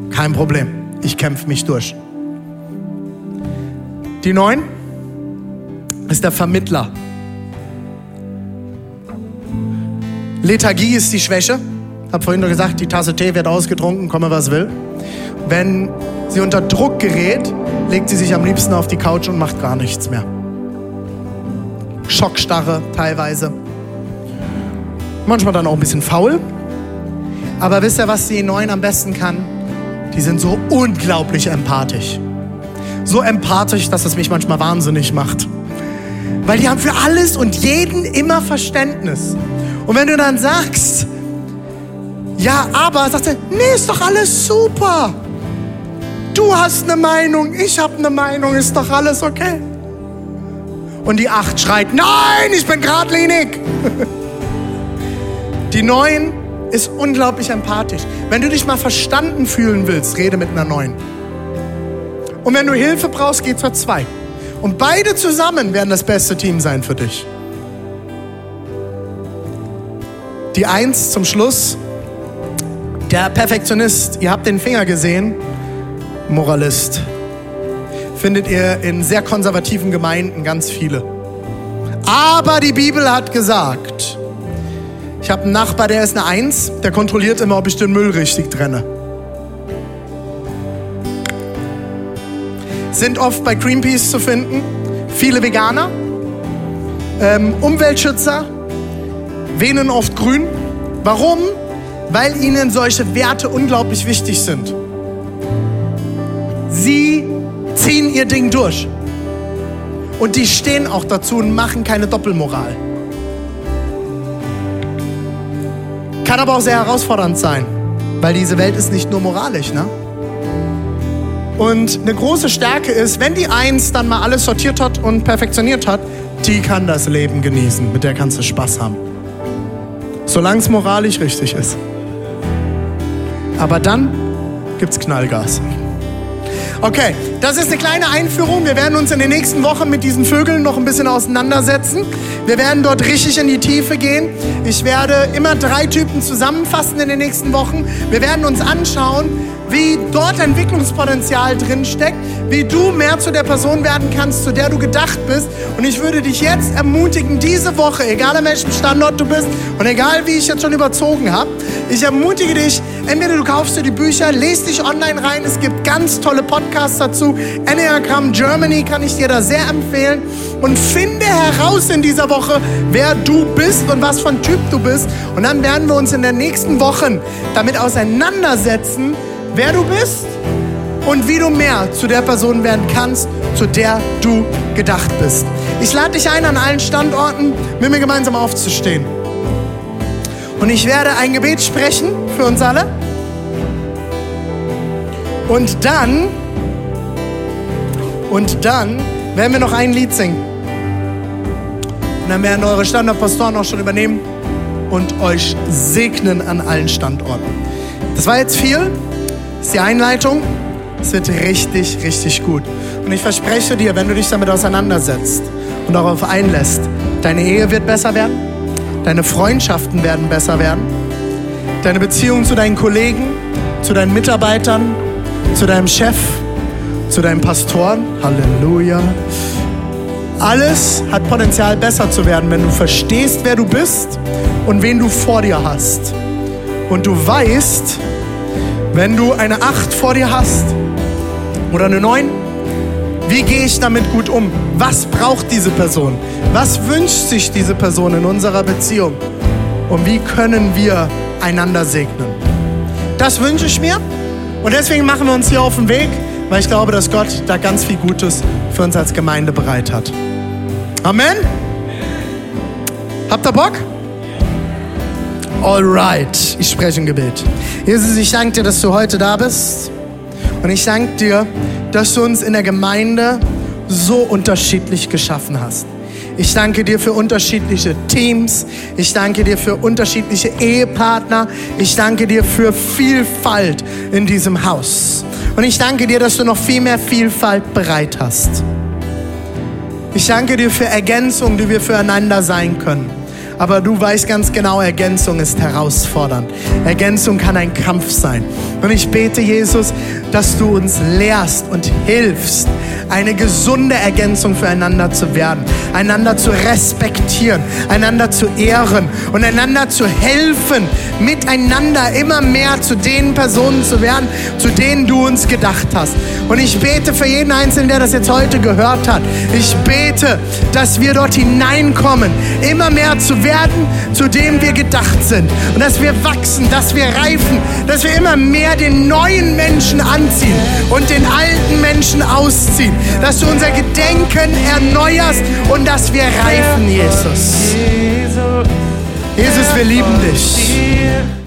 Kein Problem. Ich kämpfe mich durch. Die Neun ist der Vermittler Lethargie ist die Schwäche. Ich habe vorhin nur gesagt, die Tasse Tee wird ausgetrunken, komme was will. Wenn sie unter Druck gerät, legt sie sich am liebsten auf die Couch und macht gar nichts mehr. Schockstarre teilweise. Manchmal dann auch ein bisschen faul. Aber wisst ihr, was die Neuen am besten kann? Die sind so unglaublich empathisch. So empathisch, dass es mich manchmal wahnsinnig macht. Weil die haben für alles und jeden immer Verständnis. Und wenn du dann sagst, ja, aber, sagt er, nee, ist doch alles super. Du hast eine Meinung, ich habe eine Meinung, ist doch alles okay. Und die Acht schreit, nein, ich bin geradlinig. *laughs* Die Neun ist unglaublich empathisch. Wenn du dich mal verstanden fühlen willst, rede mit einer Neun. Und wenn du Hilfe brauchst, geh zur Zwei. Und beide zusammen werden das beste Team sein für dich. Die Eins zum Schluss. Der Perfektionist, ihr habt den Finger gesehen. Moralist. Findet ihr in sehr konservativen Gemeinden ganz viele. Aber die Bibel hat gesagt, ich habe einen Nachbar, der ist eine Eins, der kontrolliert immer, ob ich den Müll richtig trenne. Sind oft bei Greenpeace zu finden. Viele Veganer, ähm, Umweltschützer, wählen oft grün. Warum? Weil ihnen solche Werte unglaublich wichtig sind. Sie ziehen ihr Ding durch. Und die stehen auch dazu und machen keine Doppelmoral. Kann aber auch sehr herausfordernd sein, weil diese Welt ist nicht nur moralisch, ne? Und eine große Stärke ist, wenn die Eins dann mal alles sortiert hat und perfektioniert hat, die kann das Leben genießen, mit der kannst du Spaß haben solange es moralisch richtig ist. Aber dann gibt es Knallgas. Okay, das ist eine kleine Einführung. Wir werden uns in den nächsten Wochen mit diesen Vögeln noch ein bisschen auseinandersetzen. Wir werden dort richtig in die Tiefe gehen. Ich werde immer drei Typen zusammenfassen in den nächsten Wochen. Wir werden uns anschauen, wie dort Entwicklungspotenzial drin steckt, wie du mehr zu der Person werden kannst, zu der du gedacht bist. Und ich würde dich jetzt ermutigen, diese Woche, egal an welchem Standort du bist und egal wie ich jetzt schon überzogen habe, ich ermutige dich, entweder du kaufst dir die Bücher, lest dich online rein, es gibt ganz tolle Podcasts dazu. Enneagram Germany kann ich dir da sehr empfehlen und finde heraus in dieser Woche, wer du bist und was für ein Typ du bist. Und dann werden wir uns in den nächsten Wochen damit auseinandersetzen, wer du bist und wie du mehr zu der Person werden kannst, zu der du gedacht bist. Ich lade dich ein, an allen Standorten mit mir gemeinsam aufzustehen. Und ich werde ein Gebet sprechen für uns alle. Und dann, und dann werden wir noch ein Lied singen. Und dann werden eure Standortpastoren auch schon übernehmen und euch segnen an allen Standorten. Das war jetzt viel. Das ist die Einleitung. Es wird richtig, richtig gut. Und ich verspreche dir, wenn du dich damit auseinandersetzt und darauf einlässt, deine Ehe wird besser werden, deine Freundschaften werden besser werden, deine Beziehung zu deinen Kollegen, zu deinen Mitarbeitern, zu deinem Chef, zu deinen Pastoren. Halleluja. Alles hat Potenzial besser zu werden, wenn du verstehst, wer du bist und wen du vor dir hast. Und du weißt, wenn du eine Acht vor dir hast oder eine Neun, wie gehe ich damit gut um? Was braucht diese Person? Was wünscht sich diese Person in unserer Beziehung? Und wie können wir einander segnen? Das wünsche ich mir. Und deswegen machen wir uns hier auf den Weg, weil ich glaube, dass Gott da ganz viel Gutes für uns als Gemeinde bereit hat. Amen. Habt ihr Bock? Alright, ich spreche ein Gebet. Jesus, ich danke dir, dass du heute da bist. Und ich danke dir, dass du uns in der Gemeinde so unterschiedlich geschaffen hast. Ich danke dir für unterschiedliche Teams. Ich danke dir für unterschiedliche Ehepartner. Ich danke dir für Vielfalt in diesem Haus. Und ich danke dir, dass du noch viel mehr Vielfalt bereit hast. Ich danke dir für Ergänzungen, die wir füreinander sein können. Aber du weißt ganz genau, Ergänzung ist herausfordernd. Ergänzung kann ein Kampf sein. Und ich bete, Jesus, dass du uns lehrst und hilfst, eine gesunde Ergänzung füreinander zu werden, einander zu respektieren, einander zu ehren und einander zu helfen, miteinander immer mehr zu den Personen zu werden, zu denen du uns gedacht hast. Und ich bete für jeden Einzelnen, der das jetzt heute gehört hat. Ich bete, dass wir dort hineinkommen, immer mehr zu werden, zu dem wir gedacht sind. Und dass wir wachsen, dass wir reifen, dass wir immer mehr den neuen Menschen anziehen und den alten Menschen ausziehen. Dass du unser Gedenken erneuerst und dass wir reifen, Jesus. Jesus, wir lieben dich.